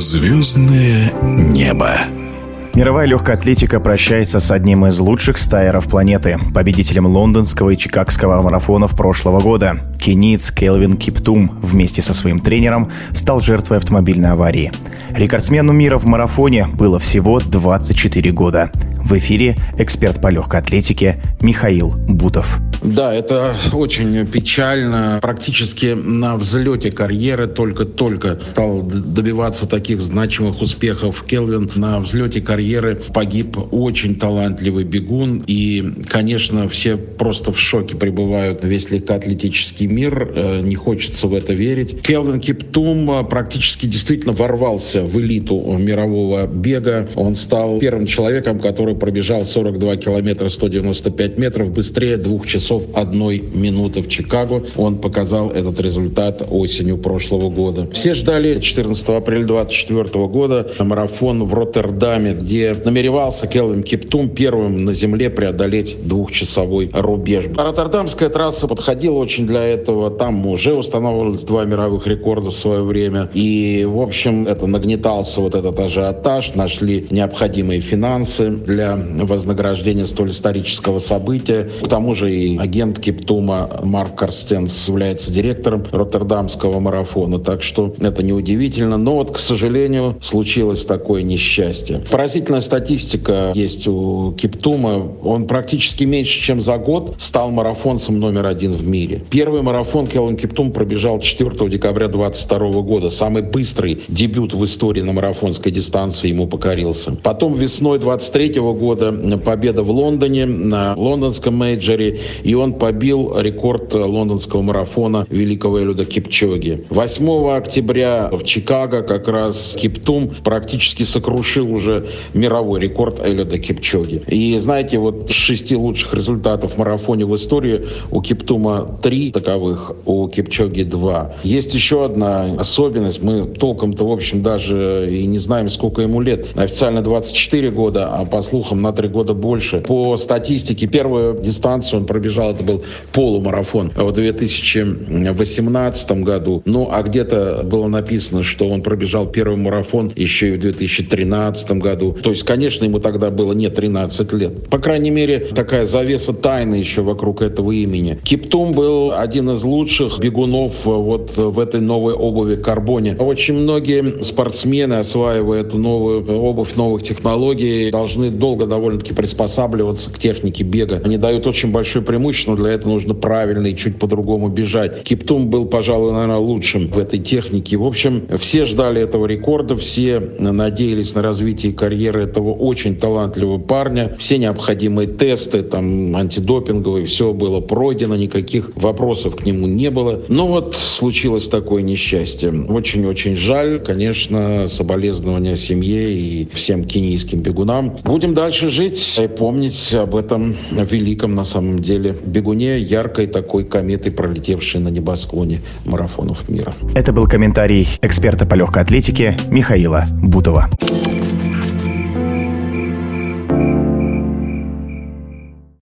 Звездное небо. Мировая легкая атлетика прощается с одним из лучших стайеров планеты, победителем лондонского и чикагского марафонов прошлого года. Кениец Келвин Киптум вместе со своим тренером стал жертвой автомобильной аварии. Рекордсмену мира в марафоне было всего 24 года. В эфире эксперт по легкой атлетике Михаил Бутов. Да, это очень печально. Практически на взлете карьеры только-только стал добиваться таких значимых успехов. Келвин на взлете карьеры погиб очень талантливый бегун. И, конечно, все просто в шоке пребывают. Весь легкоатлетический мир. Э, не хочется в это верить. Келвин Киптум э, практически действительно ворвался в элиту мирового бега. Он стал первым человеком, который пробежал 42 километра 195 метров быстрее двух часов часов одной минуты в Чикаго. Он показал этот результат осенью прошлого года. Все ждали 14 апреля 2024 года марафон в Роттердаме, где намеревался Келвин Киптум первым на земле преодолеть двухчасовой рубеж. Роттердамская трасса подходила очень для этого. Там уже устанавливались два мировых рекорда в свое время. И, в общем, это нагнетался вот этот ажиотаж. Нашли необходимые финансы для вознаграждения столь исторического события. К тому же и агент Киптума Марк Карстенс является директором Роттердамского марафона, так что это неудивительно. Но вот, к сожалению, случилось такое несчастье. Поразительная статистика есть у Киптума. Он практически меньше, чем за год стал марафонцем номер один в мире. Первый марафон Келлен Киптум пробежал 4 декабря 2022 года. Самый быстрый дебют в истории на марафонской дистанции ему покорился. Потом весной 23 года победа в Лондоне на лондонском мейджоре он побил рекорд лондонского марафона великого Элюда Кипчоги. 8 октября в Чикаго как раз Киптум практически сокрушил уже мировой рекорд Элюда Кипчоги. И знаете, вот шести лучших результатов в марафоне в истории у Киптума три таковых, у Кипчоги два. Есть еще одна особенность. Мы толком-то, в общем, даже и не знаем, сколько ему лет. Официально 24 года, а по слухам на три года больше. По статистике, первую дистанцию он пробежал пробежал, это был полумарафон в 2018 году. Ну, а где-то было написано, что он пробежал первый марафон еще и в 2013 году. То есть, конечно, ему тогда было не 13 лет. По крайней мере, такая завеса тайны еще вокруг этого имени. Киптум был один из лучших бегунов вот в этой новой обуви карбоне. Очень многие спортсмены, осваивая эту новую обувь новых технологий, должны долго довольно-таки приспосабливаться к технике бега. Они дают очень большое преимущество преимущество, но для этого нужно правильно и чуть по-другому бежать. Киптум был, пожалуй, наверное, лучшим в этой технике. В общем, все ждали этого рекорда, все надеялись на развитие карьеры этого очень талантливого парня. Все необходимые тесты, там, антидопинговые, все было пройдено, никаких вопросов к нему не было. Но вот случилось такое несчастье. Очень-очень жаль, конечно, соболезнования семье и всем кенийским бегунам. Будем дальше жить и помнить об этом великом на самом деле бегуне яркой такой кометой, пролетевшей на небосклоне марафонов мира. Это был комментарий эксперта по легкой атлетике Михаила Бутова.